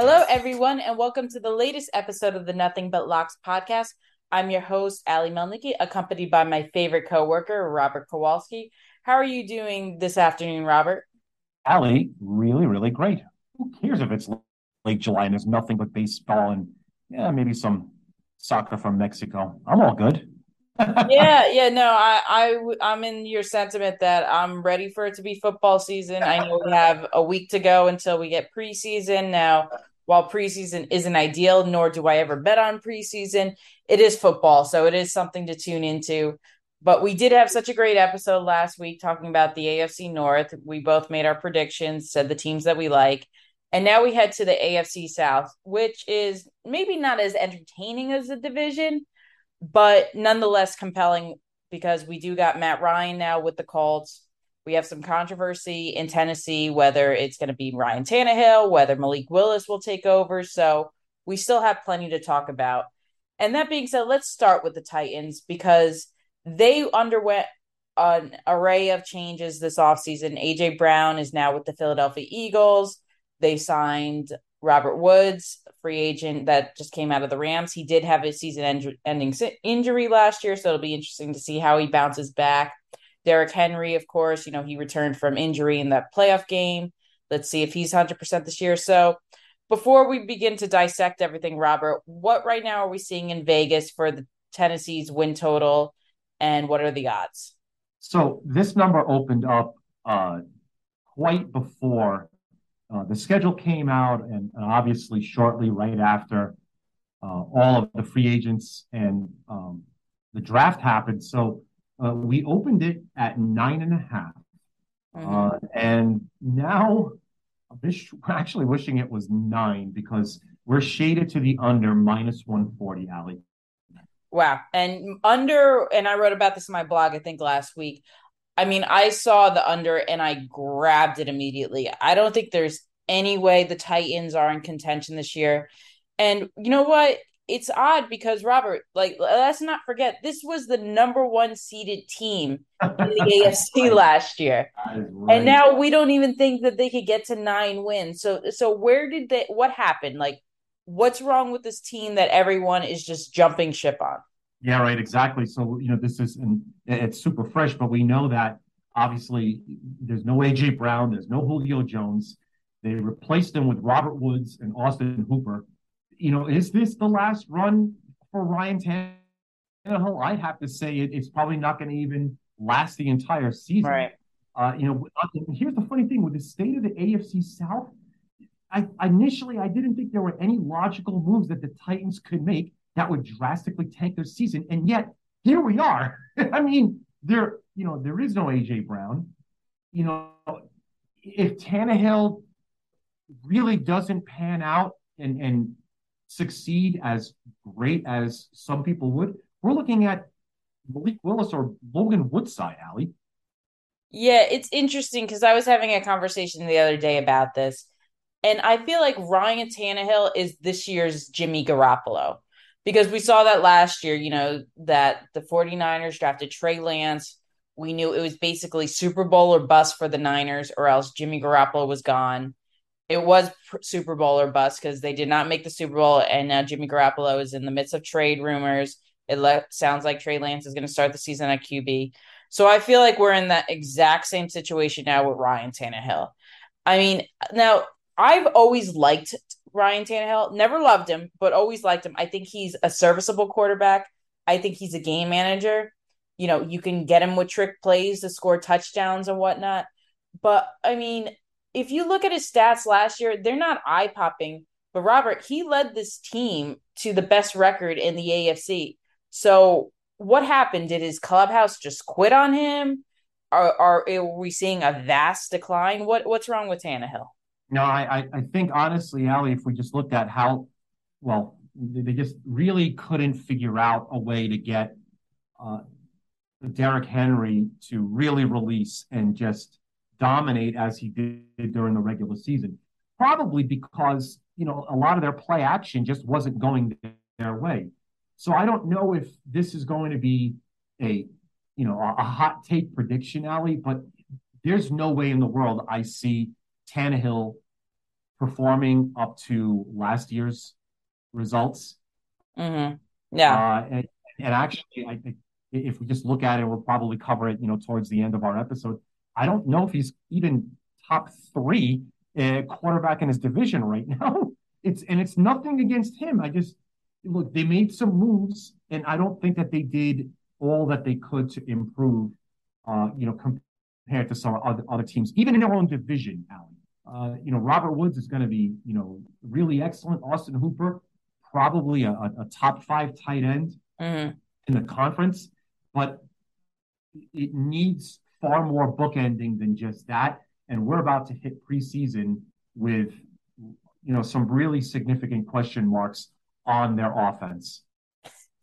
Hello, everyone, and welcome to the latest episode of the Nothing But Locks podcast. I'm your host, Ally Melnicki, accompanied by my favorite coworker, Robert Kowalski. How are you doing this afternoon, Robert? Ally, really, really great. Who cares if it's late July and there's nothing but baseball and yeah, maybe some soccer from Mexico? I'm all good. yeah, yeah, no, I, I, I'm in your sentiment that I'm ready for it to be football season. I know we have a week to go until we get preseason. Now, while preseason isn't ideal, nor do I ever bet on preseason, it is football. So it is something to tune into. But we did have such a great episode last week talking about the AFC North. We both made our predictions, said the teams that we like. And now we head to the AFC South, which is maybe not as entertaining as the division, but nonetheless compelling because we do got Matt Ryan now with the Colts. We have some controversy in Tennessee, whether it's going to be Ryan Tannehill, whether Malik Willis will take over. So we still have plenty to talk about. And that being said, let's start with the Titans because they underwent an array of changes this offseason. AJ Brown is now with the Philadelphia Eagles. They signed Robert Woods, free agent that just came out of the Rams. He did have a season ending injury last year, so it'll be interesting to see how he bounces back. Derrick Henry, of course, you know, he returned from injury in that playoff game. Let's see if he's 100% this year. So, before we begin to dissect everything, Robert, what right now are we seeing in Vegas for the Tennessee's win total and what are the odds? So, this number opened up uh, quite before uh, the schedule came out, and, and, obviously shortly right after uh, all of the free agents and um, the draft happened. So, uh, we opened it at nine and a half. Mm-hmm. Uh, and now I'm actually wishing it was nine because we're shaded to the under minus 140, Ally. Wow. And under, and I wrote about this in my blog, I think last week. I mean, I saw the under and I grabbed it immediately. I don't think there's any way the Titans are in contention this year. And you know what? It's odd because Robert, like, let's not forget, this was the number one seeded team in the AFC last year, right. and now we don't even think that they could get to nine wins. So, so where did they? What happened? Like, what's wrong with this team that everyone is just jumping ship on? Yeah, right. Exactly. So, you know, this is and it's super fresh, but we know that obviously there's no AJ Brown, there's no Julio Jones. They replaced them with Robert Woods and Austin Hooper you know, is this the last run for Ryan Tannehill? I'd have to say it, it's probably not going to even last the entire season. Right. Uh, you know, here's the funny thing with the state of the AFC South. I initially I didn't think there were any logical moves that the Titans could make that would drastically tank their season, and yet here we are. I mean, there you know there is no AJ Brown. You know, if Tannehill really doesn't pan out and and succeed as great as some people would, we're looking at Malik Willis or Logan Woodside, Ali. Yeah, it's interesting because I was having a conversation the other day about this. And I feel like Ryan Tannehill is this year's Jimmy Garoppolo because we saw that last year, you know, that the 49ers drafted Trey Lance. We knew it was basically Super Bowl or bust for the Niners, or else Jimmy Garoppolo was gone it was Super Bowl or bust because they did not make the Super Bowl, and now Jimmy Garoppolo is in the midst of trade rumors. It le- sounds like Trey Lance is going to start the season at QB. So I feel like we're in that exact same situation now with Ryan Tannehill. I mean, now I've always liked Ryan Tannehill, never loved him, but always liked him. I think he's a serviceable quarterback. I think he's a game manager. You know, you can get him with trick plays to score touchdowns and whatnot. But I mean, if you look at his stats last year, they're not eye popping. But Robert, he led this team to the best record in the AFC. So what happened? Did his clubhouse just quit on him? Are, are, are we seeing a vast decline? What what's wrong with Tannehill? No, I I think honestly, Ally, if we just looked at how well they just really couldn't figure out a way to get uh, Derrick Henry to really release and just dominate as he did during the regular season. Probably because, you know, a lot of their play action just wasn't going their way. So I don't know if this is going to be a, you know, a, a hot take prediction, Ally, but there's no way in the world I see Tannehill performing up to last year's results. Mm-hmm. Yeah. Uh, and, and actually, I think if we just look at it, we'll probably cover it, you know, towards the end of our episode. I don't know if he's even top three uh, quarterback in his division right now. It's and it's nothing against him. I just look, they made some moves, and I don't think that they did all that they could to improve. Uh, you know, compared to some other, other teams, even in their own division, Alan. Uh, you know, Robert Woods is going to be, you know, really excellent. Austin Hooper, probably a, a top five tight end mm-hmm. in the conference, but it needs far more bookending than just that. And we're about to hit preseason with, you know, some really significant question marks on their offense.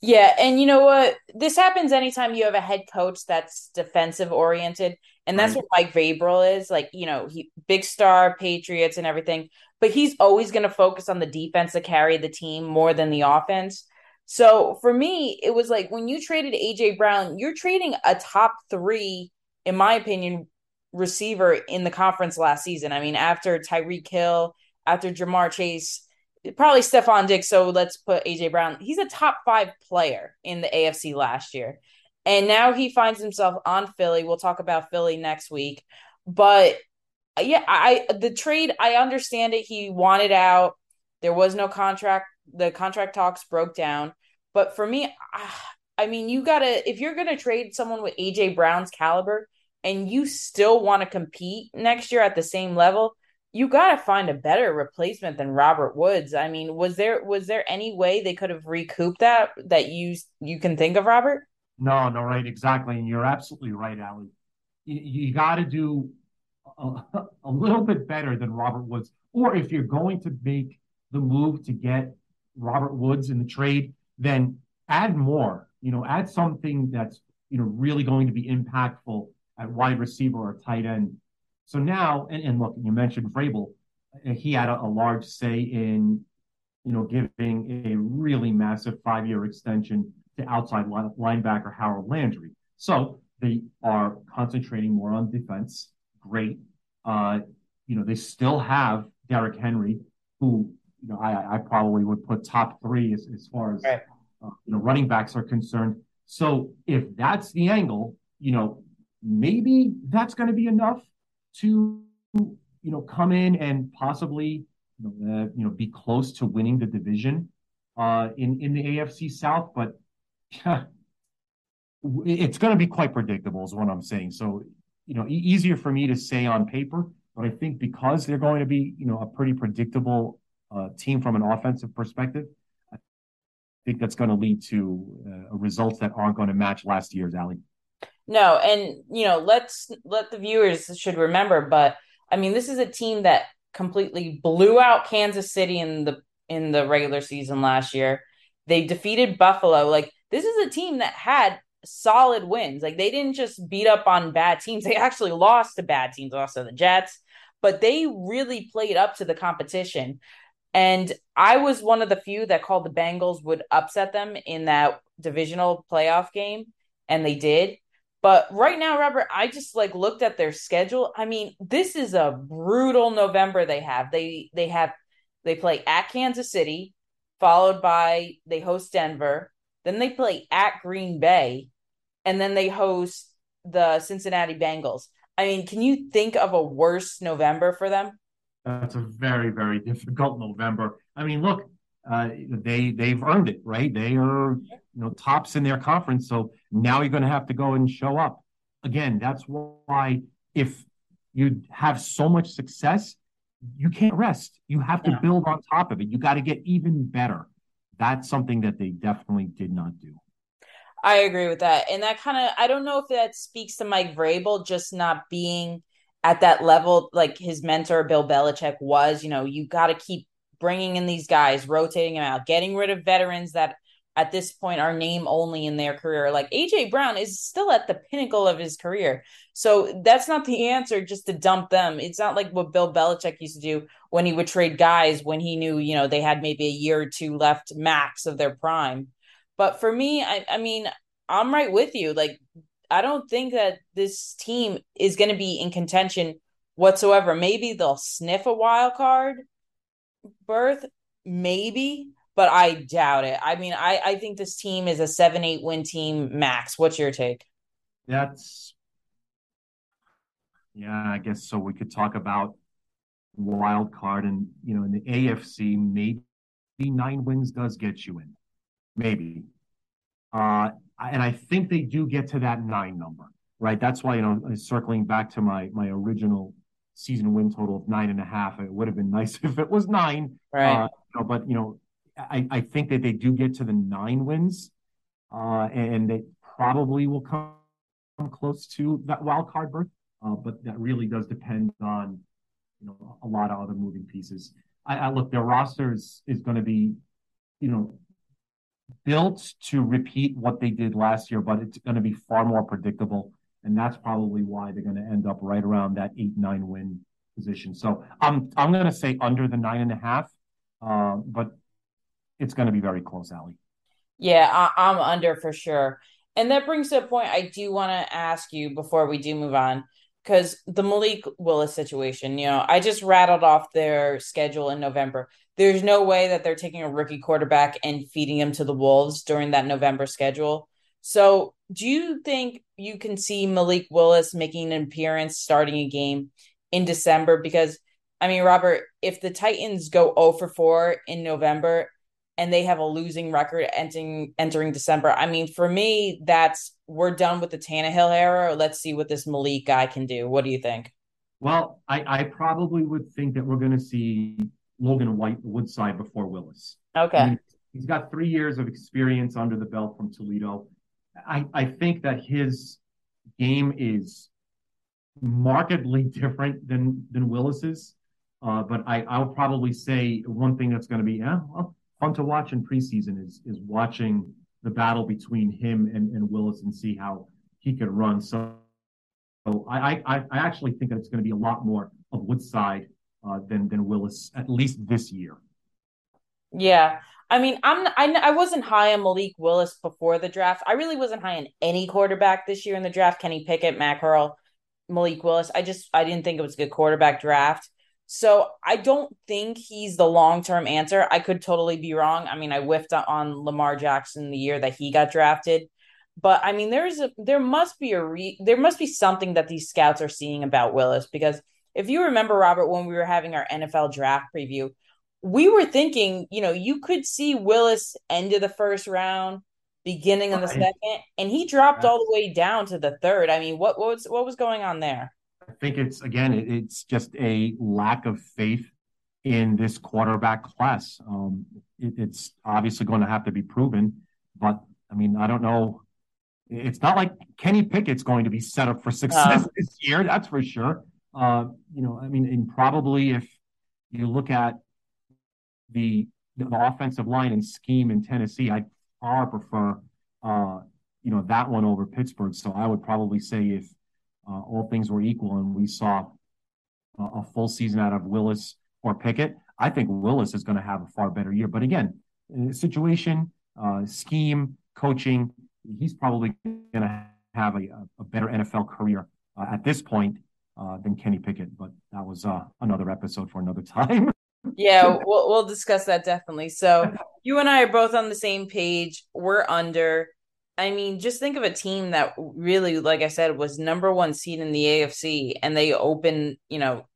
Yeah, and you know what? This happens anytime you have a head coach that's defensive oriented, and that's right. what Mike Vrabel is. Like, you know, he big star Patriots and everything, but he's always going to focus on the defense to carry the team more than the offense. So for me, it was like when you traded AJ Brown, you're trading a top three, in my opinion, receiver in the conference last season. I mean, after Tyreek Hill, after Ja'Marr Chase, probably Stefon Diggs. So let's put AJ Brown. He's a top five player in the AFC last year. And now he finds himself on Philly. We'll talk about Philly next week. But yeah, I the trade, I understand it. He wanted out. There was no contract. The contract talks broke down. But for me, ah, I mean, you gotta if you're gonna trade someone with AJ Brown's caliber and you still want to compete next year at the same level, you got to find a better replacement than Robert Woods. I mean, was there was there any way they could have recouped that that you you can think of, Robert? No, no, right, exactly, and you're absolutely right, Ally. You, you got to do a, a little bit better than Robert Woods, or if you're going to make the move to get Robert Woods in the trade, then add more. You know, add something that's you know really going to be impactful at wide receiver or tight end so now, and, and look, you mentioned Vrabel. He had a, a large say in, you know, giving a really massive five-year extension to outside linebacker Harold Landry. So they are concentrating more on defense. Great. Uh, you know, they still have Derrick Henry, who you know I, I probably would put top three as, as far as right. uh, you know running backs are concerned. So if that's the angle, you know, maybe that's going to be enough to you know come in and possibly you know, uh, you know be close to winning the division uh, in in the AFC South, but yeah, it's going to be quite predictable, is what I'm saying. So you know, e- easier for me to say on paper, but I think because they're going to be you know a pretty predictable uh, team from an offensive perspective, I think that's going to lead to uh, results that aren't going to match last year's Ally. No, and you know, let's let the viewers should remember, but I mean, this is a team that completely blew out Kansas City in the in the regular season last year. They defeated Buffalo. Like this is a team that had solid wins. Like they didn't just beat up on bad teams. They actually lost to bad teams, also the Jets, but they really played up to the competition. And I was one of the few that called the Bengals would upset them in that divisional playoff game, and they did. But right now, Robert, I just like looked at their schedule. I mean, this is a brutal November they have. They they have they play at Kansas City, followed by they host Denver, then they play at Green Bay, and then they host the Cincinnati Bengals. I mean, can you think of a worse November for them? That's a very, very difficult November. I mean, look, uh, they they've earned it, right? They are you know tops in their conference, so now you're going to have to go and show up. Again, that's why if you have so much success, you can't rest. You have to yeah. build on top of it. You got to get even better. That's something that they definitely did not do. I agree with that, and that kind of I don't know if that speaks to Mike Vrabel just not being at that level like his mentor Bill Belichick was. You know, you got to keep bringing in these guys, rotating them out, getting rid of veterans that at this point are name only in their career. Like AJ Brown is still at the pinnacle of his career. So that's not the answer just to dump them. It's not like what Bill Belichick used to do when he would trade guys when he knew, you know, they had maybe a year or two left max of their prime. But for me, I, I mean, I'm right with you. Like, I don't think that this team is going to be in contention whatsoever. Maybe they'll sniff a wild card, berth, maybe, but I doubt it. I mean, I, I think this team is a seven, eight win team max. What's your take? That's yeah, I guess so. We could talk about wild card and you know in the AFC, maybe nine wins does get you in, maybe. Uh, and I think they do get to that nine number, right? That's why you know circling back to my my original season win total of nine and a half. It would have been nice if it was nine, right? Uh, you know, but you know, I I think that they do get to the nine wins, uh, and they probably will come close to that wild card berth. Uh, but that really does depend on you know a lot of other moving pieces. I, I look their roster is is going to be you know built to repeat what they did last year, but it's going to be far more predictable, and that's probably why they're going to end up right around that eight nine win position. So I'm I'm going to say under the nine and a half, uh, but it's going to be very close, Ally. Yeah, I, I'm under for sure. And that brings to a point I do want to ask you before we do move on because the Malik Willis situation, you know, I just rattled off their schedule in November. There's no way that they're taking a rookie quarterback and feeding him to the Wolves during that November schedule. So, do you think you can see Malik Willis making an appearance starting a game in December? Because, I mean, Robert, if the Titans go 0 for 4 in November and they have a losing record entering entering December. I mean, for me, that's we're done with the Tannehill era. Let's see what this Malik guy can do. What do you think? Well, I, I probably would think that we're going to see Logan White Woodside before Willis. Okay. I mean, he's got three years of experience under the belt from Toledo. I, I think that his game is markedly different than than Willis's. Uh, but I, I'll probably say one thing that's going to be, yeah, well, fun to watch in preseason is is watching the battle between him and, and Willis and see how he could run. So, so I, I I actually think that it's going to be a lot more of Woodside uh, than than Willis at least this year. Yeah. I mean, I'm I, I wasn't high on Malik Willis before the draft. I really wasn't high on any quarterback this year in the draft. Kenny Pickett, Matt Corral, Malik Willis. I just I didn't think it was a good quarterback draft. So I don't think he's the long term answer. I could totally be wrong. I mean, I whiffed on Lamar Jackson the year that he got drafted, but I mean, there's a there must be a re, there must be something that these scouts are seeing about Willis because if you remember, Robert, when we were having our NFL draft preview, we were thinking, you know, you could see Willis end of the first round, beginning of the second, and he dropped all the way down to the third. I mean, what, what was what was going on there? I think it's again, it's just a lack of faith in this quarterback class. Um, it, it's obviously going to have to be proven, but I mean, I don't know. It's not like Kenny Pickett's going to be set up for success uh, this year. That's for sure. Uh, you know, I mean, and probably if you look at the the offensive line and scheme in Tennessee, I far prefer uh, you know that one over Pittsburgh. So I would probably say if uh, all things were equal and we saw a, a full season out of Willis or Pickett, I think Willis is going to have a far better year. But again, situation, uh, scheme, coaching, he's probably going to have a, a, better NFL career uh, at this point uh, than Kenny Pickett. But that was uh, another episode for another time. Yeah, we'll, we'll discuss that definitely. So you and I are both on the same page. We're under. I mean, just think of a team that really, like I said, was number one seed in the AFC, and they open, you know,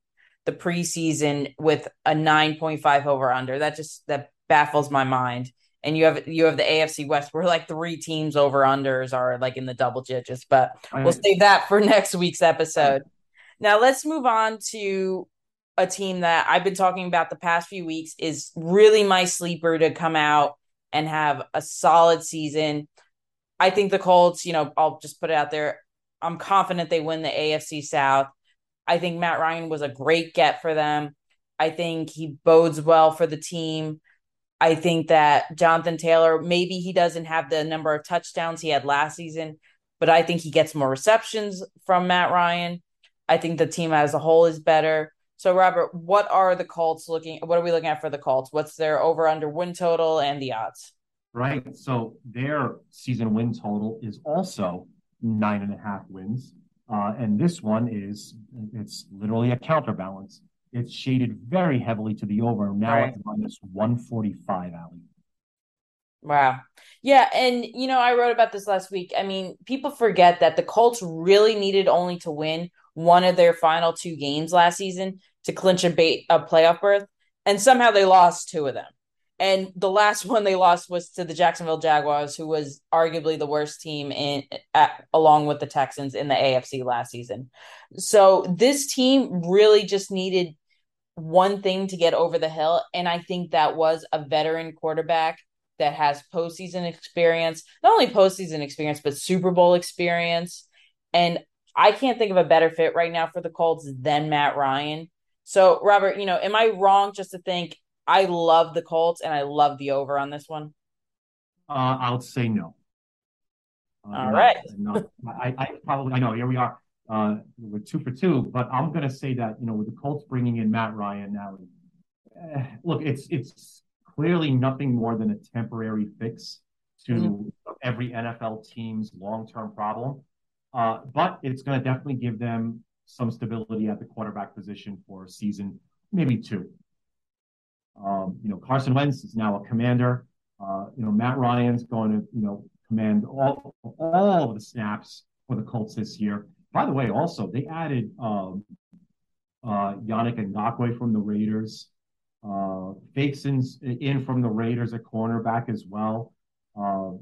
the preseason with a nine point five over under. That just that baffles my mind. And you have you have the AFC West, where like three teams over unders are like in the double digits. But we'll save that for next week's episode. Now let's move on to a team that I've been talking about the past few weeks is really my sleeper to come out and have a solid season. I think the Colts, you know, I'll just put it out there. I'm confident they win the AFC South. I think Matt Ryan was a great get for them. I think he bodes well for the team. I think that Jonathan Taylor, maybe he doesn't have the number of touchdowns he had last season, but I think he gets more receptions from Matt Ryan. I think the team as a whole is better. So, Robert, what are the Colts looking? What are we looking at for the Colts? What's their over under win total and the odds? right? So their season win total is also nine and a half wins. Uh, and this one is it's literally a counterbalance. it's shaded very heavily to the over. Now Right. it's minus 145, Ally. Wow. Yeah, and you know, I wrote about this last week. I mean, people forget that the Colts really needed only to win one of their final two games last season to clinch a, ba- a playoff berth, and somehow they lost two of them. And the last one they lost was to the Jacksonville Jaguars, who was arguably the worst team in at, along with the Texans in the AFC last season. So this team really just needed one thing to get over the hill, and I think that was a veteran quarterback that has postseason experience, not only postseason experience, but Super Bowl experience. And I can't think of a better fit right now for the Colts than Matt Ryan. So, Robert, you know, am I wrong just to think I love the Colts and I love the over on this one? Uh, I'll say no. Uh, All right. no. I, I probably I know here we are. Uh, we're two for two, but I'm going to say that you know with the Colts bringing in Matt Ryan now, eh, look, it's it's clearly nothing more than a temporary fix to Mhm. every NFL team's long-term problem. Uh, but it's going to definitely give them some stability at the quarterback position for a season, maybe two. Um, you know, Carson Wentz is now a commander. Uh, you know, Matt Ryan's going to, you know, command all all of the snaps for the Colts this year. By the way, also they added um, uh, Yannick Ngakoue from the Raiders. Uh, Fakeson's in from the Raiders at cornerback as well. Uh,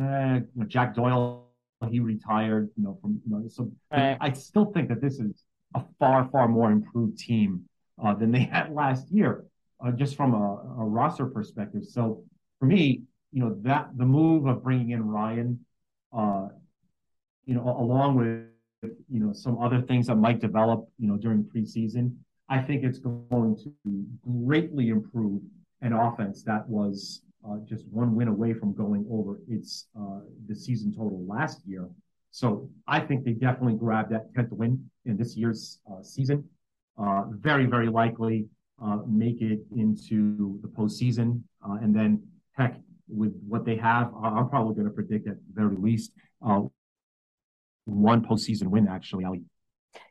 eh, Jack Doyle, he retired. You know, from you know, so Right. I still think that this is a far, far more improved team uh, than they had last year, uh, just from a, a roster perspective. So for me, you know, that the move of bringing in Ryan, uh, you know, along with you know some other things that might develop, you know, during preseason, I think it's going to greatly improve an offense that was just one win away from going over its uh, the season total last year. So I think they definitely grabbed that 10th win in this year's uh, season. Uh, very, very likely uh, make it into the postseason. Uh, and then, heck, with what they have, I'm probably going to predict at the very least uh, one postseason win, actually, Ally.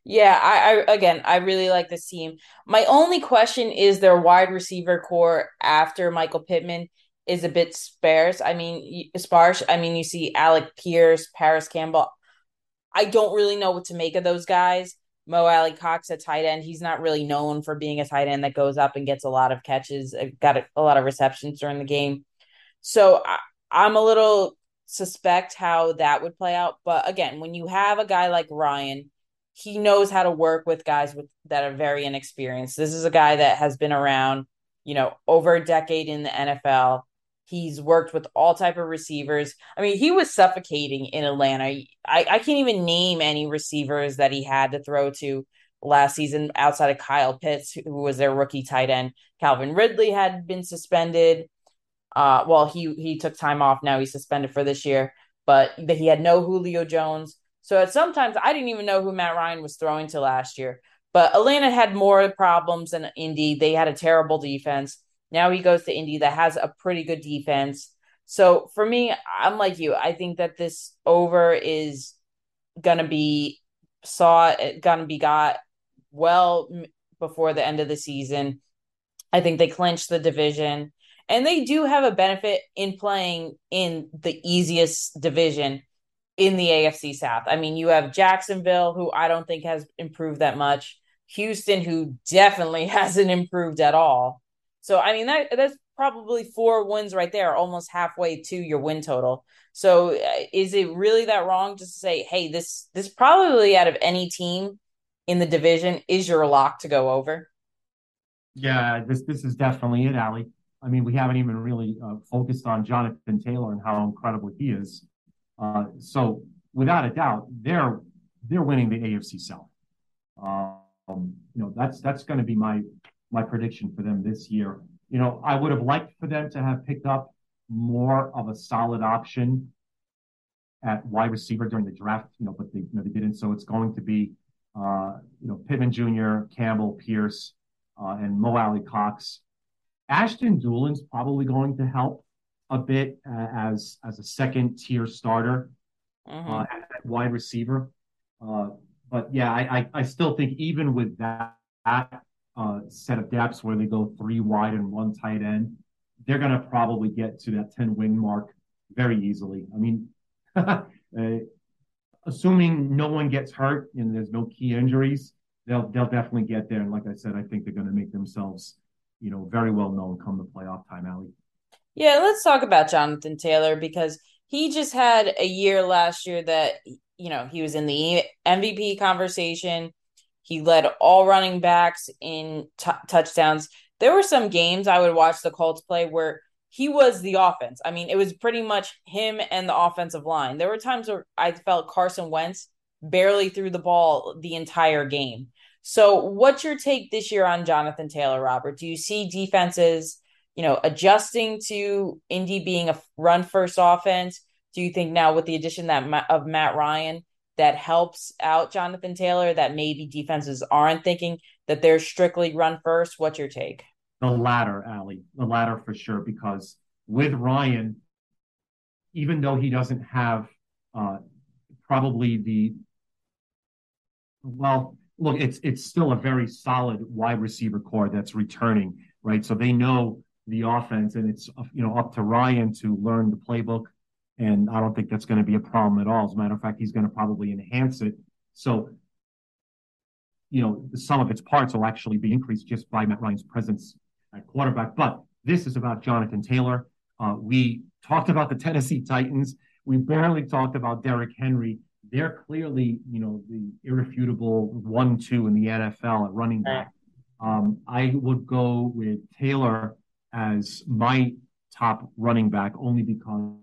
Yeah, I, I again, I really like this team. My only question is their wide receiver corps after Michael Pittman is a bit sparse. I mean, sparse. I mean, you see Alec Pierce, Parris Campbell. I don't really know what to make of those guys. Mo Alie-Cox a tight end. He's not really known for being a tight end that goes up and gets a lot of catches, uh, got a, a lot of receptions during the game. So I, I'm a little suspect how that would play out. But again, when you have a guy like Ryan, he knows how to work with guys with that are very inexperienced. This is a guy that has been around, you know, over a decade in the NFL. He's worked with all type of receivers. I mean, he was suffocating in Atlanta. I, I can't even name any receivers that he had to throw to last season outside of Kyle Pitts, who was their rookie tight end. Calvin Ridley had been suspended. Uh, well, he he took time off. Now he's suspended for this year, but he had no Julio Jones. So at sometimes I didn't even know who Matt Ryan was throwing to last year. But Atlanta had more problems than Indy. They had a terrible defense. Now he goes to Indy that has a pretty good defense. So for me, I'm like you. I think that this over is gonna be saw gonna be got well before the end of the season. I think they clinched the division. And they do have a benefit in playing in the easiest division in the AFC South. I mean, you have Jacksonville, who I don't think has improved that much. Houston, who definitely hasn't improved at all. So, I mean, that that's probably four wins right there, almost halfway to your win total. So, uh, is it really that wrong just to say, hey, this this probably out of any team in the division is your lock to go over? Yeah, this this is definitely it, Ally. I mean, we haven't even really uh, focused on Jonathan Taylor and how incredible he is. Uh, so, without a doubt, they're they're winning the AFC South. Um, you know, that's that's going to be my my prediction for them this year. You know, I would have liked for them to have picked up more of a solid option at wide receiver during the draft. You know, but they you know they didn't. So it's going to be uh, you know Pittman Jr., Campbell, Pierce, uh, and Mo Alie-Cox. Ashton Dulin's probably going to help a bit uh, as as a second tier starter Mhm. uh, at, at wide receiver. Uh, but yeah, I, I, I still think even with that, uh, uh, set of depths where they go three wide and one tight end, they're going to probably get to that 10 win mark very easily. I mean, uh, assuming no one gets hurt and there's no key injuries, they'll they'll definitely get there. And like I said, I think they're going to make themselves, you know, very well known come the playoff time, Ally. Yeah, let's talk about Jonathan Taylor because he just had a year last year that you know he was in the MVP conversation. He led all running backs in t- touchdowns. There were some games I would watch the Colts play where he was the offense. I mean, it was pretty much him and the offensive line. There were times where I felt Carson Wentz barely threw the ball the entire game. So, what's your take this year on Jonathan Taylor, Robert? Do you see defenses, you know, adjusting to Indy being a run first offense? Do you think now with the addition that of Matt Ryan that helps out Jonathan Taylor that maybe defenses aren't thinking that they're strictly run first? What's your take? The latter, Ally, the latter for sure, because with Ryan, even though he doesn't have uh, probably the well, look, it's it's still a very solid wide receiver corps that's returning, right? So they know the offense, and it's you know up to Ryan to learn the playbook, and I don't think that's going to be a problem at all. As a matter of fact, he's going to probably enhance it. So, you know, some of its parts will actually be increased just by Matt Ryan's presence at quarterback. But this is about Jonathan Taylor. Uh, we talked about the Tennessee Titans. We barely talked about Derrick Henry. They're clearly, you know, the irrefutable one-two in the NFL at running back. Um, I would go with Taylor as my top running back only because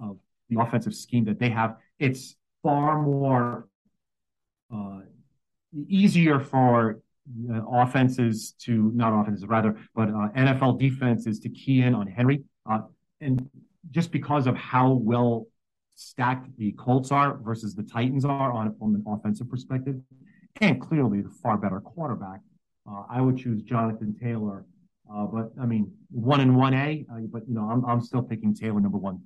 of the offensive scheme that they have. It's far more uh, easier for uh, offenses to not offenses rather, but uh, NFL defenses to key in on Henry, uh, and just because of how well stacked the Colts are versus the Titans are on from an offensive perspective, and clearly the far better quarterback, uh, I would choose Jonathan Taylor. Uh, but I mean, one and one A, but you know, I'm I'm still picking Taylor number one.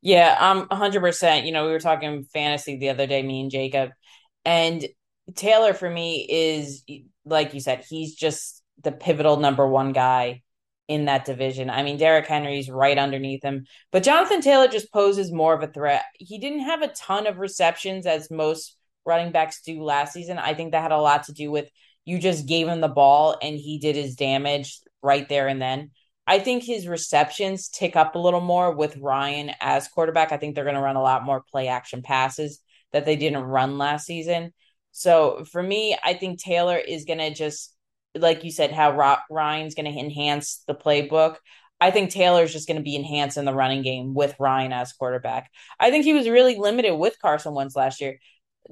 Yeah, um, I'm 100%. You know, we were talking fantasy the other day, me and Jacob, and Taylor for me is like you said, he's just the pivotal number one guy in that division. I mean, Derrick Henry's right underneath him, but Jonathan Taylor just poses more of a threat. He didn't have a ton of receptions as most running backs do last season. I think that had a lot to do with you just gave him the ball and he did his damage right there and then. I think his receptions tick up a little more with Ryan as quarterback. I think they're going to run a lot more play action passes that they didn't run last season. So for me, I think Taylor is going to just, like you said, how Ryan's going to enhance the playbook. I think Taylor's just going to be enhanced in the running game with Ryan as quarterback. I think he was really limited with Carson Wentz last year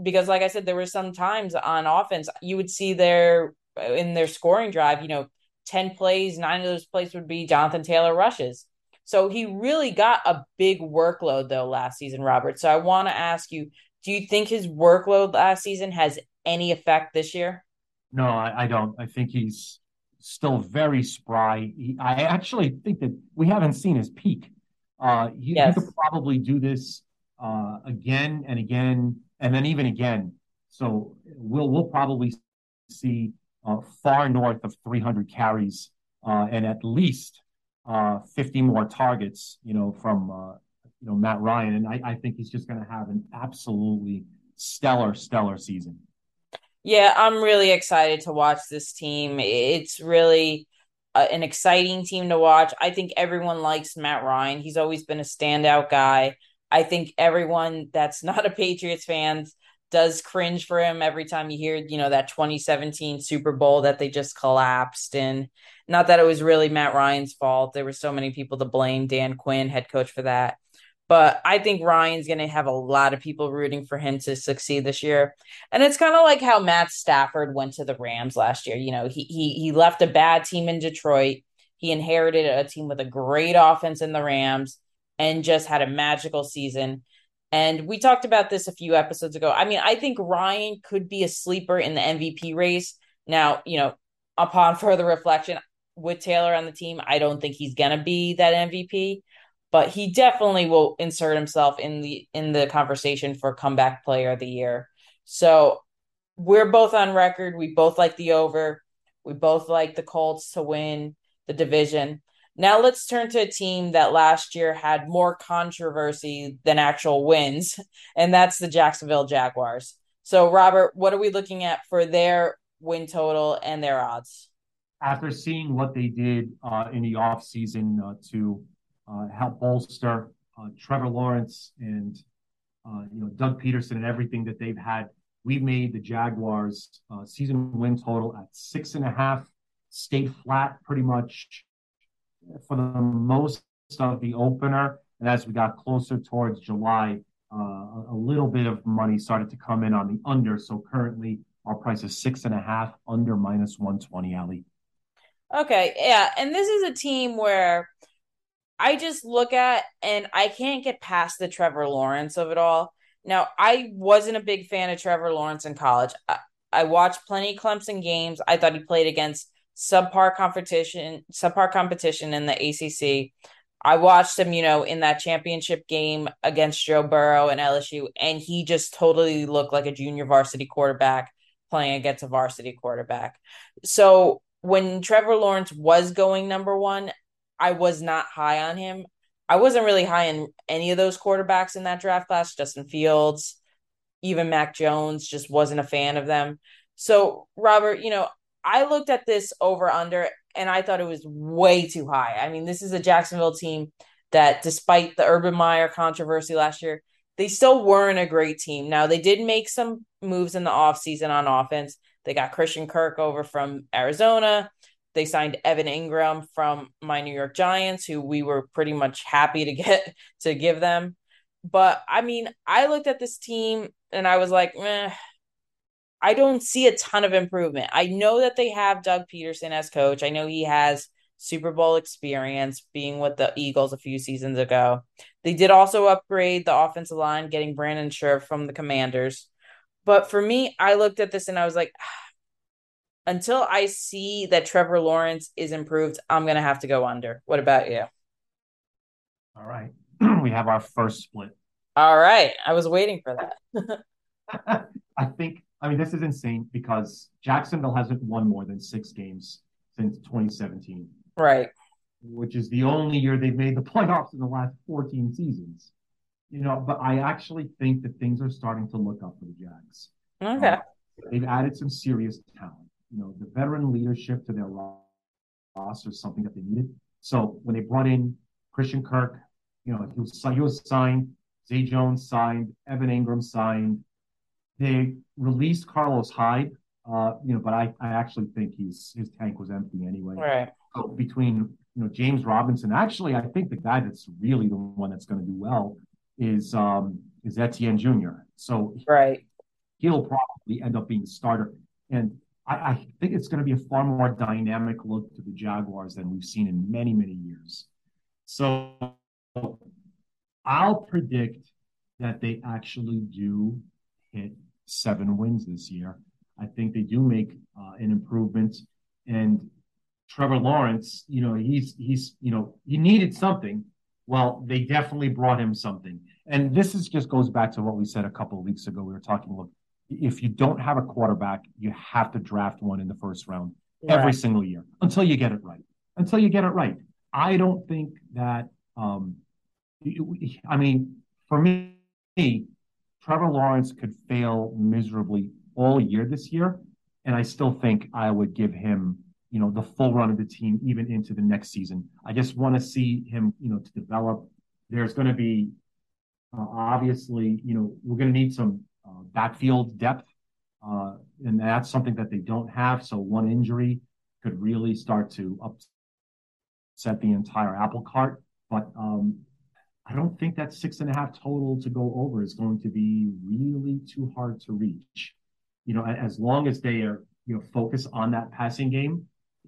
because, like I said, there were some times on offense you would see their in their scoring drive, you know, 10 plays, nine of those plays would be Jonathan Taylor rushes. So he really got a big workload though last season, Robert. So I want to ask you do you think his workload last season has any effect this year? No, I, I don't. I think he's still very spry. He, I actually think that we haven't seen his peak. Uh, he, yes. he could probably do this uh, again and again, and then even again. So we'll we'll probably see far north of 300 carries uh, and at least uh, 50 more targets. You know, from uh, you know Matt Ryan, and I, I think he's just going to have an absolutely stellar, stellar season. Yeah, I'm really excited to watch this team. It's really uh, an exciting team to watch. I think everyone likes Matt Ryan. He's always been a standout guy. I think everyone that's not a Patriots fan does cringe for him every time you hear, you know, that 2017 Super Bowl that they just collapsed and not that it was really Matt Ryan's fault. There were so many people to blame, Dan Quinn, head coach for that. But I think Ryan's going to have a lot of people rooting for him to succeed this year. And it's kind of like how Matt Stafford went to the Rams last year. You know, he he he left a bad team in Detroit. He inherited a team with a great offense in the Rams and just had a magical season. And we talked about this a few episodes ago. I mean, I think Ryan could be a sleeper in the MVP race. Now, you know, upon further reflection, with Taylor on the team, I don't think he's going to be that MVP but he definitely will insert himself in the in the conversation for comeback player of the year. So we're both on record. We both like the over. We both like the Colts to win the division. Now let's turn to a team that last year had more controversy than actual wins, and that's the Jacksonville Jaguars. So, Robert, what are we looking at for their win total and their odds? After seeing what they did uh, in the offseason uh, to uh, help bolster uh, Trevor Lawrence and uh, you know Doug Pederson and everything that they've had, we've made the Jaguars uh, season win total at six and a half, stayed flat pretty much for the most of the opener. And as we got closer towards July, uh, a little bit of money started to come in on the under. So currently, our price is six and a half under minus 120, Ally. Okay. Yeah. And this is a team where I just look at and I can't get past the Trevor Lawrence of it all. Now, I wasn't a big fan of Trevor Lawrence in college. I, I watched plenty of Clemson games. I thought he played against subpar competition, subpar competition in the ACC. I watched him, you know, in that championship game against Joe Burrow and LSU, and he just totally looked like a junior varsity quarterback playing against a varsity quarterback. So when Trevor Lawrence was going number one, I was not high on him. I wasn't really high in any of those quarterbacks in that draft class. Justin Fields, even Mac Jones, just wasn't a fan of them. So, Robert, you know, I looked at this over under and I thought it was way too high. I mean, this is a Jacksonville team that, despite the Urban Meyer controversy last year, they still weren't a great team. Now, they did make some moves in the offseason on offense. They got Christian Kirk over from Arizona. They signed Evan Engram from my New York Giants, who we were pretty much happy to get to give them. But I mean, I looked at this team and I was like, I don't see a ton of improvement. I know that they have Doug Pederson as coach. I know he has Super Bowl experience being with the Eagles a few seasons ago. They did also upgrade the offensive line, getting Brandon Scherff from the Commanders. But for me, I looked at this and I was like, until I see that Trevor Lawrence is improved, I'm going to have to go under. What about you? All right. we have our first split. All right. I was waiting for that. I think I mean, this is insane because Jacksonville hasn't won more than six games since 2017. Right. Which is the only year they've made the playoffs in the last 14 seasons. You know, but I actually think that things are starting to look up for the Jags. Okay. Uh, they've added some serious talent. You know, the veteran leadership to their roster is something that they needed. So when they brought in Christian Kirk, you know, he was he was signed, Zay Jones signed, Evan Engram signed, they released Carlos Hyde, uh, you know, but I, I actually think he's his tank was empty anyway. Right. So between you know James Robinson, actually, I think the guy that's really the one that's going to do well is um is Etienne Jr. So right, he'll probably end up being the starter, and I, I think it's going to be a far more dynamic look to the Jaguars than we've seen in many many years. So I'll predict that they actually do hit seven wins this year. I think they do make uh, an improvement. And Trevor Lawrence, you know, he's he's you know he needed something. Well, they definitely brought him something. And this is just goes back to what we said a couple of weeks ago. We were talking, look, if you don't have a quarterback, you have to draft one in the first round right. every single year until you get it right. Until you get it right. I don't think that. Um, I mean, for me, Trevor Lawrence could fail miserably all year this year, and I still think I would give him, you know, the full run of the team even into the next season. I just want to see him, you know, to develop. There's going to be uh, obviously, you know, we're going to need some uh, backfield depth, uh, and that's something that they don't have. So one injury could really start to upset the entire apple cart. But um, I don't think that six and a half total to go over is going to be really too hard to reach. You know, as long as they are, you know, focus on that passing game,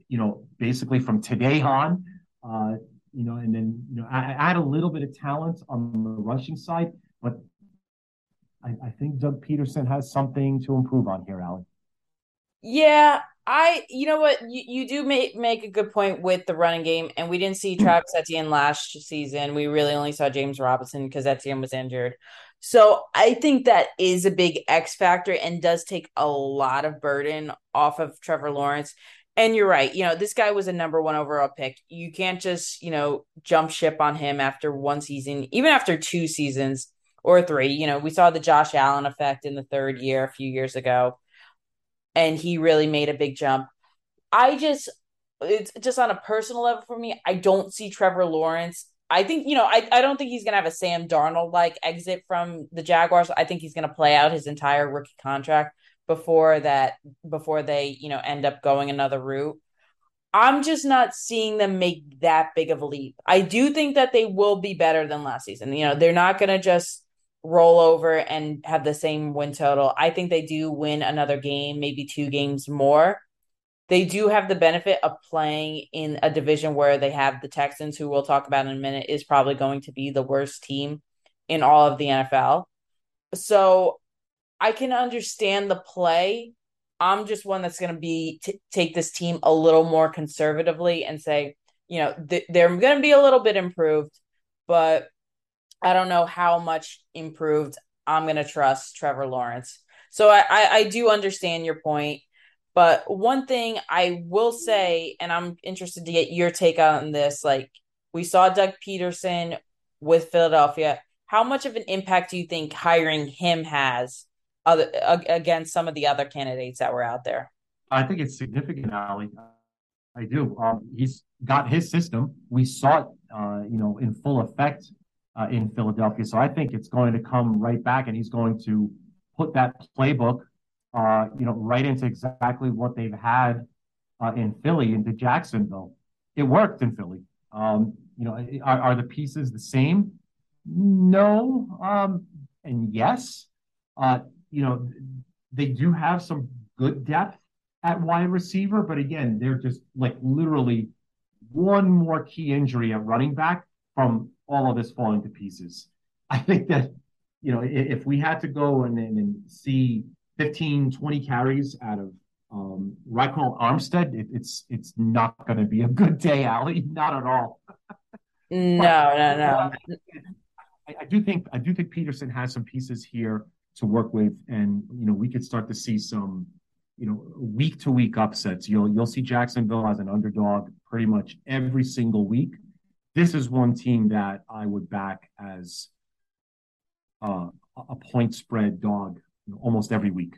you know, basically from today on, uh, you know, and then, you know, I add a little bit of talent on the rushing side, but I, I think Doug Pederson has something to improve on here, Alan. Yeah, I, you know what, you, you do make make a good point with the running game, and we didn't see mm. Travis Etienne last season. We really only saw James Robinson because Etienne was injured. So I think that is a big X factor and does take a lot of burden off of Trevor Lawrence. And you're right. You know, this guy was a number one overall pick. You can't just, you know, jump ship on him after one season, even after two seasons or three. You know, we saw the Josh Allen effect in the third year a few years ago, and he really made a big jump. I just, it's just on a personal level for me. I don't see Trevor Lawrence. I think, you know, I, I don't think he's going to have a Sam Darnold like exit from the Jaguars. I think he's going to play out his entire rookie contract before that before they you know end up going another route i'm just not seeing them make that big of a leap i do think that they will be better than last season you know they're not going to just roll over and have the same win total. I think they do win another game maybe two games more. They do have the benefit of playing in a division where they have the texans who we'll talk about in a minute is probably going to be the worst team in all of the nfl so I can understand the play. I'm just one that's going to be t- take this team a little more conservatively and say, you know, th- they're going to be a little bit improved, but I don't know how much improved I'm going to trust Trevor Lawrence. So I, I, I do understand your point, but one thing I will say, and I'm interested to get your take on this, like we saw Doug Pederson with Philadelphia. How much of an impact do you think hiring him has other against some of the other candidates that were out there? I think it's significant, Ally. I do. Um, he's got his system. We saw it, uh, you know, in full effect uh, in Philadelphia. So I think it's going to come right back, and he's going to put that playbook, uh, you know, right into exactly what they've had uh, in Philly into Jacksonville. It worked in Philly. Um, you know, are, are, the pieces the same? No, um, and yes. Uh, you know, they do have some good depth at wide receiver, but again, they're just like literally one more key injury at running back from all of this falling to pieces. I think that, you know, if we had to go and, and see 15, 20 carries out of um, Ryquell Armstead, it, it's it's not going to be a good day, Ally. Not at all. No, but, no, no. I, I, do think I do think Pederson has some pieces here to work with, and you know we could start to see some you know week to week upsets. You'll you'll see Jacksonville as an underdog pretty much every single week. This is one team that I would back as uh, a point spread dog almost every week.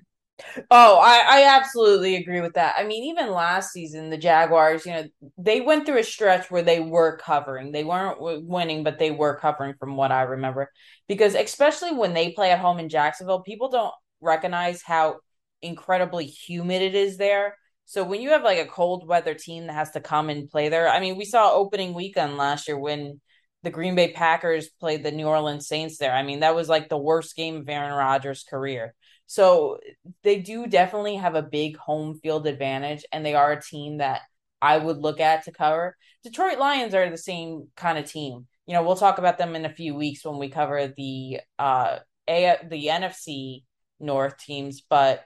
Oh, I, I absolutely agree with that. I mean, even last season, the Jaguars, you know, they went through a stretch where they were covering. They weren't winning, but they were covering from what I remember. Because especially when they play at home in Jacksonville, people don't recognize how incredibly humid it is there. So when you have like a cold weather team that has to come and play there, I mean, we saw opening weekend last year when the Green Bay Packers played the New Orleans Saints there. I mean, that was like the worst game of Aaron Rodgers' career. So they do definitely have a big home field advantage, and they are a team that I would look at to cover. Detroit Lions are the same kind of team. You know, we'll talk about them in a few weeks when we cover the uh a the NFC North teams, but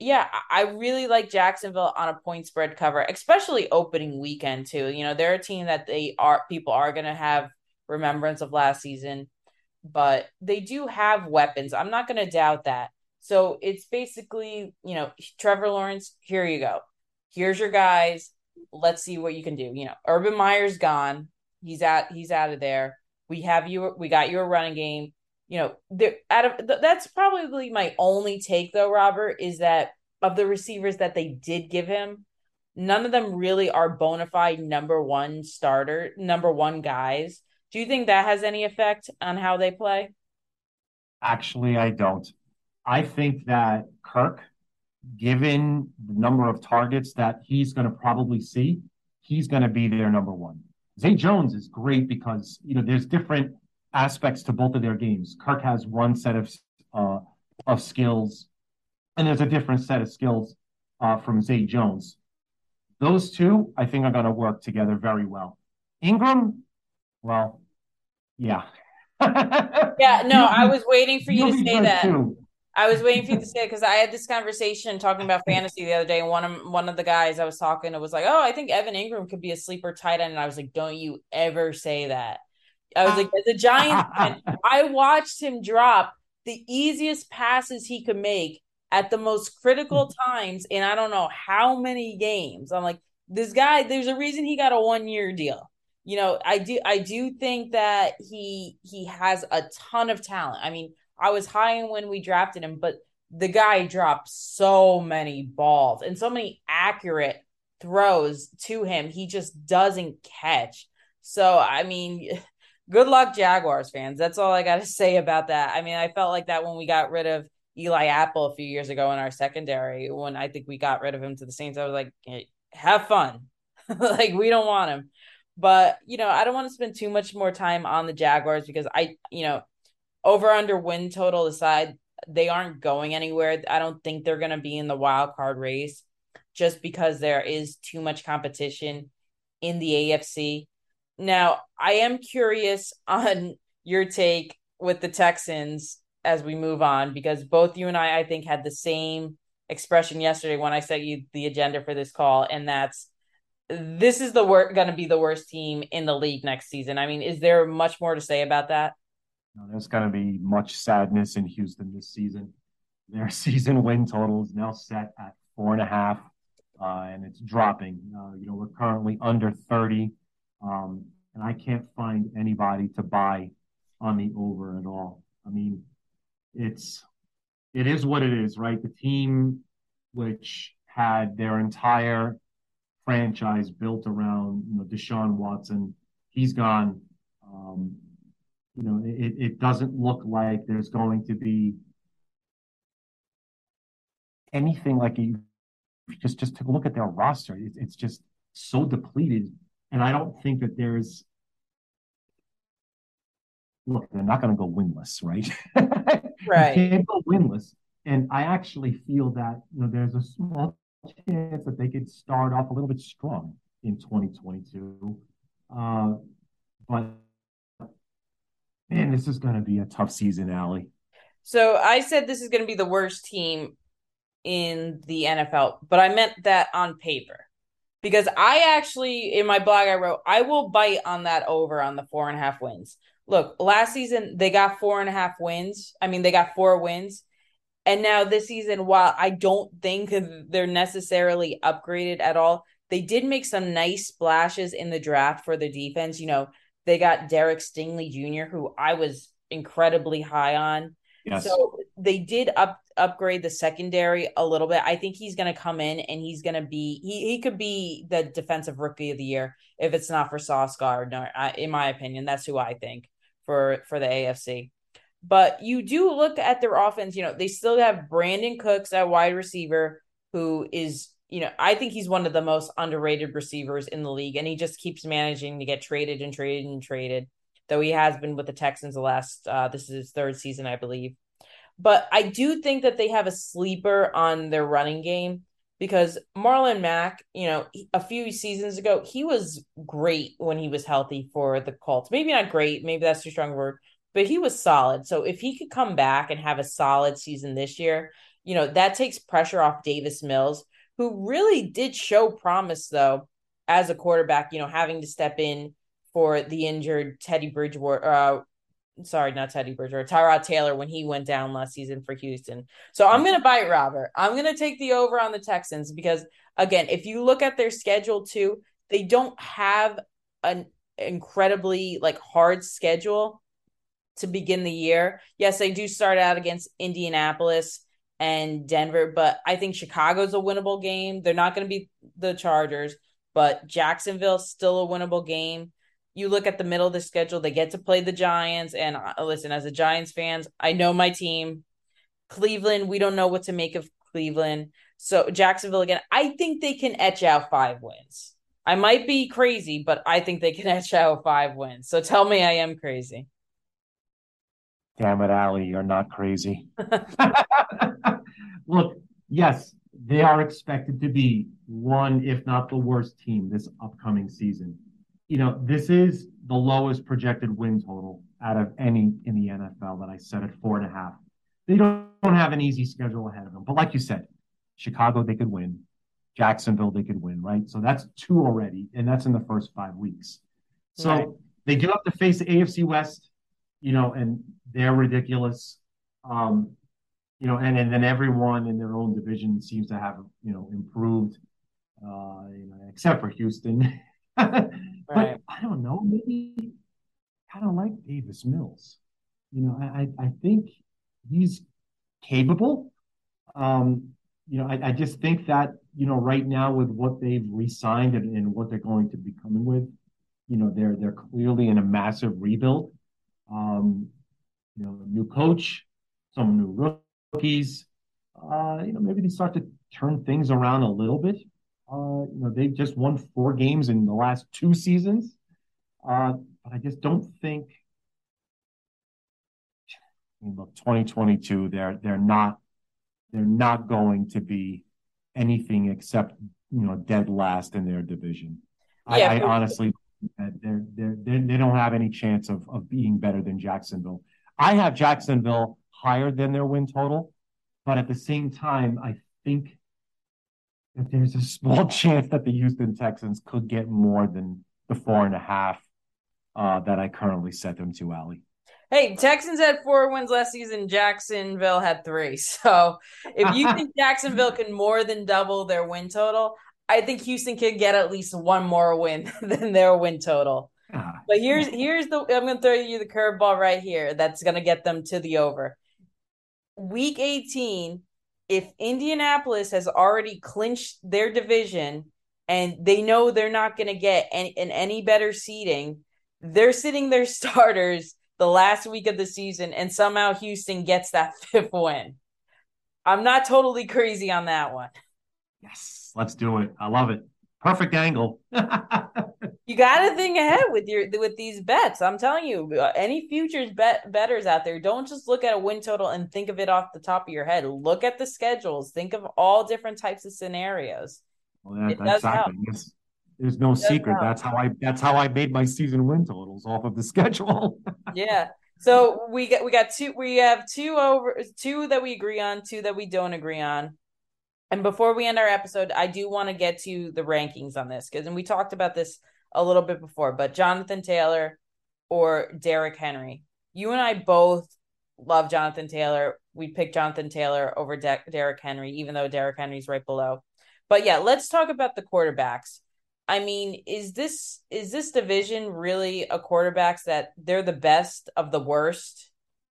yeah, I really like Jacksonville on a point spread cover, especially opening weekend too. You know, they're a team that they are people are going to have remembrance of last season, but they do have weapons. I'm not going to doubt that. So it's basically, you know, Trevor Lawrence, here you go. Here's your guys. Let's see what you can do. You know, Urban Meyer's gone. He's out he's out of there. We have you we got you a running game. You know, there out of that's probably my only take though, Robert, is that of the receivers that they did give him, none of them really are bona fide number one starter, number one guys. Do you think that has any effect on how they play? Actually, I don't. I think that Kirk, given the number of targets that he's going to probably see, he's going to be their number one. Zay Jones is great because you know there's different aspects to both of their games. Kirk has one set of uh, of skills, and there's a different set of skills uh, from Zay Jones. Those two, I think, are going to work together very well. Engram, well, yeah. yeah, no, I was waiting for you to say that. Too. I was waiting for you to say it because I had this conversation talking about fantasy the other day, and one of one of the guys I was talking to was like, "Oh, I think Evan Engram could be a sleeper tight end," and I was like, "Don't you ever say that." I was like, as a Giants fan, I watched him drop the easiest passes he could make at the most critical mm. times in I don't know how many games. I'm like, this guy, there's a reason he got a one year deal. You know, I do I do think that he he has a ton of talent. I mean, I was high in when we drafted him, but the guy dropped so many balls and so many accurate throws to him. He just doesn't catch. So, I mean, good luck, Jaguars fans. That's all I got to say about that. I mean, I felt like that when we got rid of Eli Apple a few years ago in our secondary, when I think we got rid of him to the Saints, I was like, hey, have fun. like, we don't want him. But, you know, I don't want to spend too much more time on the Jaguars because I, you know, over under win total aside, they aren't going anywhere. I don't think they're going to be in the wild card race just because there is too much competition in the AFC. Now, I am curious on your take with the Texans as we move on because both you and I, I think, had the same expression yesterday when I set you the agenda for this call, and that's this is the wor- going to be the worst team in the league next season. I mean, is there much more to say about that? No, there's going to be much sadness in Houston this season. Their season win total is now set at four and a half, uh, and it's dropping. Uh, you know, we're currently under 30, um, and I can't find anybody to buy on the over at all. I mean, it's it is what it is, right? The team which had their entire franchise built around you know Deshaun Watson, he's gone. Um, you know, it, it doesn't look like there's going to be anything like a just just to look at their roster. It, it's just so depleted, and I don't think that there's. Look, they're not going to go winless, right? Right. you can't go winless, and I actually feel that you know there's a small chance that they could start off a little bit strong in 2022. Uh, but Man, this is going to be a tough season, Ally. So I said this is going to be the worst team in the NFL, but I meant that on paper because I actually, in my blog, I wrote, I will bite on that over on the four and a half wins. Look, last season they got four and a half wins. I mean, they got four wins. And now this season, while I don't think they're necessarily upgraded at all, they did make some nice splashes in the draft for the defense. You know, they got Derek Stingley Jr., who I was incredibly high on. Yes. So they did up upgrade the secondary a little bit. I think he's going to come in and he's going to be he he could be the defensive rookie of the year if it's not for Sauce Gardner. in my opinion, that's who I think for for the AFC. But you do look at their offense. You know they still have Brandin Cooks at wide receiver, who is you know, I think he's one of the most underrated receivers in the league, and he just keeps managing to get traded and traded and traded. Though he has been with the Texans the last, uh, this is his third season, I believe. But I do think that they have a sleeper on their running game because Marlon Mack, you know, a few seasons ago, he was great when he was healthy for the Colts. Maybe not great, maybe that's too strong a word, but he was solid. So if he could come back and have a solid season this year, you know, that takes pressure off Davis Mills who really did show promise though as a quarterback, you know, having to step in for the injured Teddy Bridgewater uh sorry, not Teddy Bridgewater, Tyrod Taylor when he went down last season for Houston. So I'm gonna bite Robert. I'm gonna take the over on the Texans because again, if you look at their schedule too, they don't have an incredibly like hard schedule to begin the year. Yes, they do start out against Indianapolis and Denver, but I think Chicago's a winnable game. They're not going to be the Chargers, but Jacksonville's still a winnable game. You look at the middle of the schedule, they get to play the Giants. And uh, listen, as a Giants fans, I know my team. Cleveland, we don't know what to make of Cleveland. So Jacksonville again, I think they can etch out five wins. I might be crazy, but I think they can etch out five wins. So tell me I am crazy. Damn it, Ally, you're not crazy. Look, yes, they are expected to be one, if not the worst team this upcoming season. You know, this is the lowest projected win total out of any in the NFL that I set at four and a half. They don't, don't have an easy schedule ahead of them. But like you said, Chicago, they could win. Jacksonville, they could win, right? So that's two already, and that's in the first five weeks. So right. they do have to face the AFC West, you know, and they're ridiculous. Um, you know, and, and then everyone in their own division seems to have, you know, improved, uh, you know, except for Houston. but. I don't know, maybe kind of like Davis Mills. You know, I, I think he's capable. Um, you know, I, I just think that, you know, right now with what they've re-signed and, and what they're going to be coming with, you know, they're they're clearly in a massive rebuild. Um, you know, new coach, some new rookies. Uh, you know, maybe they start to turn things around a little bit. Uh, you know, they've just won four games in the last two seasons. Uh, but I just don't think look 2022 they're they're not they're not going to be anything except you know dead last in their division. Yeah, I, I honestly they're, they're, they're, they don't have any chance of, of being better than Jacksonville. I have Jacksonville higher than their win total, but at the same time, I think that there's a small chance that the Houston Texans could get more than the four and a half uh, that I currently set them to, Ally. Hey, Texans had four wins last season. Jacksonville had three. So if you think Jacksonville can more than double their win total, I think Houston can get at least one more win than their win total. Ah. But here's here's the I'm gonna throw you the curveball right here that's gonna get them to the over. Week 18, if Indianapolis has already clinched their division and they know they're not gonna get any in any better seeding, they're sitting their starters the last week of the season, and somehow Houston gets that fifth win. I'm not totally crazy on that one. Yes, let's do it. I love it. Perfect angle. you got to think ahead with your with these bets. I'm telling you, any futures bet betters out there, don't just look at a win total and think of it off the top of your head. Look at the schedules. Think of all different types of scenarios. Well, that, it does help. There's no secret. That's how I that's how I made my season win totals off of the schedule. yeah. So we get we got two we have two over two that we agree on, two that we don't agree on. And before we end our episode, I do want to get to the rankings on this because and we talked about this a little bit before, but Jonathan Taylor or Derrick Henry. You and I both love Jonathan Taylor. We picked Jonathan Taylor over De- Derrick Henry, even though Derrick Henry's right below. But yeah, let's talk about the quarterbacks. I mean, is this is this division really a quarterbacks that they're the best of the worst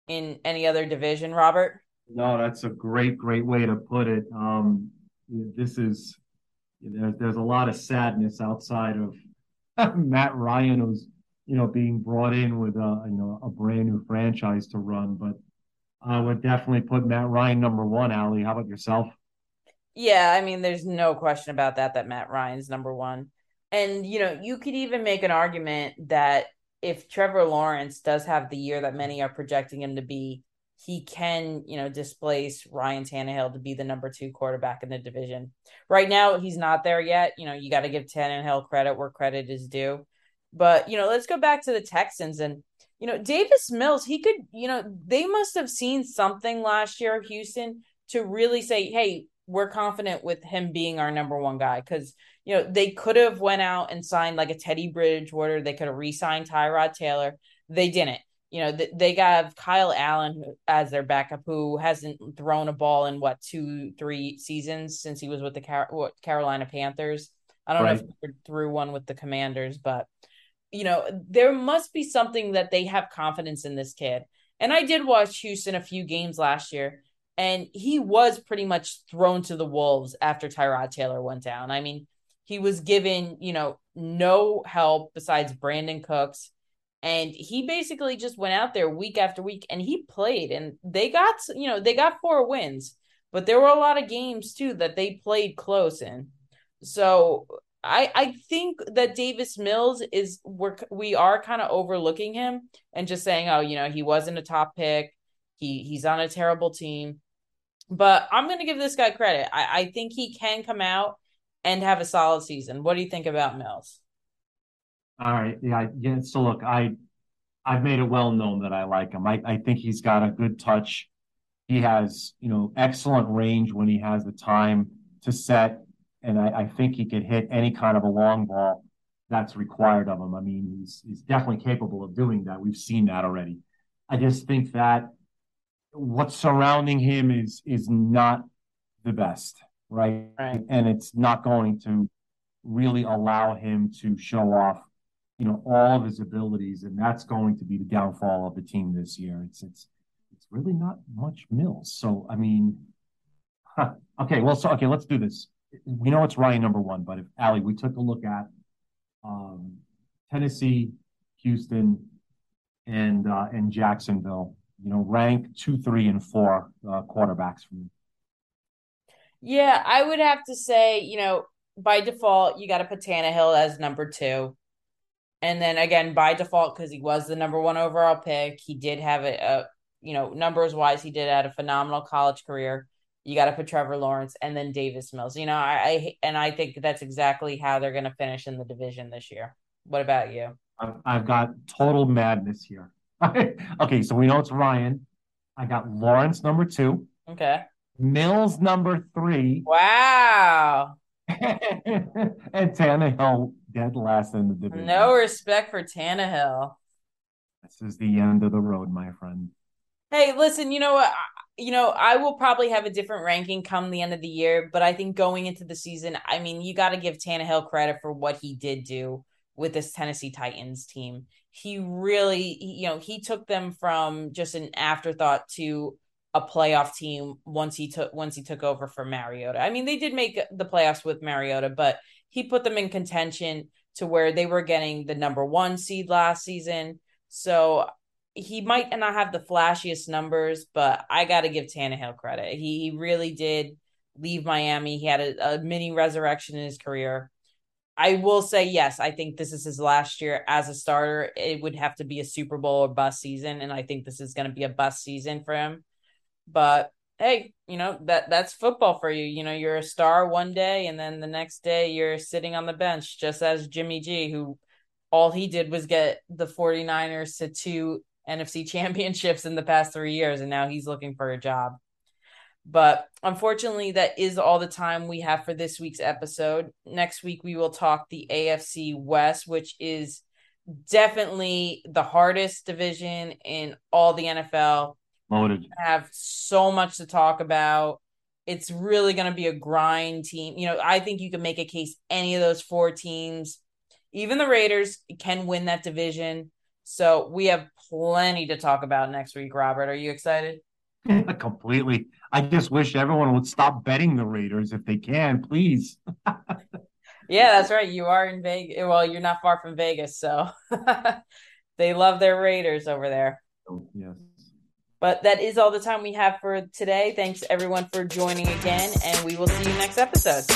in any other division, Robert? No, that's a great, great way to put it. Um, this is there's there's a lot of sadness outside of Matt Ryan, who's you know being brought in with a you know a brand new franchise to run, but I would definitely put Matt Ryan number one. Ally, how about yourself? Yeah, I mean, there's no question about that. That Matt Ryan's number one. And you know, you could even make an argument that if Trevor Lawrence does have the year that many are projecting him to be, he can, you know, displace Ryan Tannehill to be the number two quarterback in the division. Right now, he's not there yet. You know, you got to give Tannehill credit where credit is due. But, you know, let's go back to the Texans and, you know, Davis Mills, he could, you know, they must have seen something last year, Houston, to really say, hey, we're confident with him being our number one guy. Cause you know, they could have went out and signed like a Teddy Bridgewater. They could have re-signed Tyrod Taylor. They didn't. You know, they got Kyle Allen as their backup, who hasn't thrown a ball in what two, three seasons since he was with the Car- what, Carolina Panthers. I don't right. know if he threw one with the Commanders, but you know, there must be something that they have confidence in this kid. And I did watch Houston a few games last year, and he was pretty much thrown to the wolves after Tyrod Taylor went down. I mean, he was given, you know, no help besides Brandin Cooks. And he basically just went out there week after week and he played. And they got, you know, they got four wins, but there were a lot of games too that they played close in. So I I think that Davis Mills is we're we are kind of overlooking him and just saying, oh, you know, he wasn't a top pick. He he's on a terrible team. But I'm gonna give this guy credit. I, I think he can come out and have a solid season. What do you think about Mills? All right. Yeah. Yeah. So look, I I've made it well known that I like him. I, I think he's got a good touch. He has, you know, excellent range when he has the time to set. And I, I think he could hit any kind of a long ball that's required of him. I mean, he's he's definitely capable of doing that. We've seen that already. I just think that what's surrounding him is is not the best, right? Right. And it's not going to really allow him to show off, you know, all of his abilities, and that's going to be the downfall of the team this year. It's it's it's really not much Mills. So I mean, huh. okay, well, so okay, let's do this. We know it's Ryan number one, but if Ally, we took a look at um, Tennessee, Houston, and uh, and Jacksonville. You know, rank two, three, and four uh, quarterbacks for me. Yeah, I would have to say, you know, by default, you got to put Tannehill as number two. And then again, by default, because he was the number one overall pick, he did have a, a you know, numbers wise, he did had a phenomenal college career. You got to put Trevor Lawrence and then Davis Mills. You know, I, I and I think that's exactly how they're going to finish in the division this year. What about you? I've, I've got total madness here. okay, so we know it's Ryan. I got Lawrence number two. Okay. Mills number three. Wow. and Tannehill dead last in the division. No respect for Tannehill. This is the end of the road, my friend. Hey, listen, you know what? You know, I will probably have a different ranking come the end of the year, but I think going into the season, I mean, you got to give Tannehill credit for what he did do with this Tennessee Titans team. He really, you know, he took them from just an afterthought to a playoff team once he took once he took over for Mariota. I mean, they did make the playoffs with Mariota, but he put them in contention to where they were getting the number 1 seed last season. So he might not have the flashiest numbers, but I got to give Tannehill credit. He, he really did leave Miami. He had a, a mini resurrection in his career. I will say yes. I think this is his last year as a starter. It would have to be a Super Bowl or bust season, and I think this is going to be a bust season for him. But hey, you know that that's football for you. You know, you're a star one day, and then the next day you're sitting on the bench, just as Jimmy G, who all he did was get the 49ers to two NFC championships in the past three years, and now he's looking for a job. But unfortunately, that is all the time we have for this week's episode. Next week, we will talk the AFC West, which is definitely the hardest division in all the NFL. Loaded. Have so much to talk about. It's really going to be a grind team. You know, I think you can make a case any of those four teams, even the Raiders, can win that division. So we have plenty to talk about next week, Robert. Are you excited? Completely. I just wish everyone would stop betting the Raiders if they can, please. yeah, that's right. You are in Vegas. Well, you're not far from Vegas, so they love their Raiders over there. Oh, yes. But that is all the time we have for today. Thanks everyone for joining again, and we will see you next episode.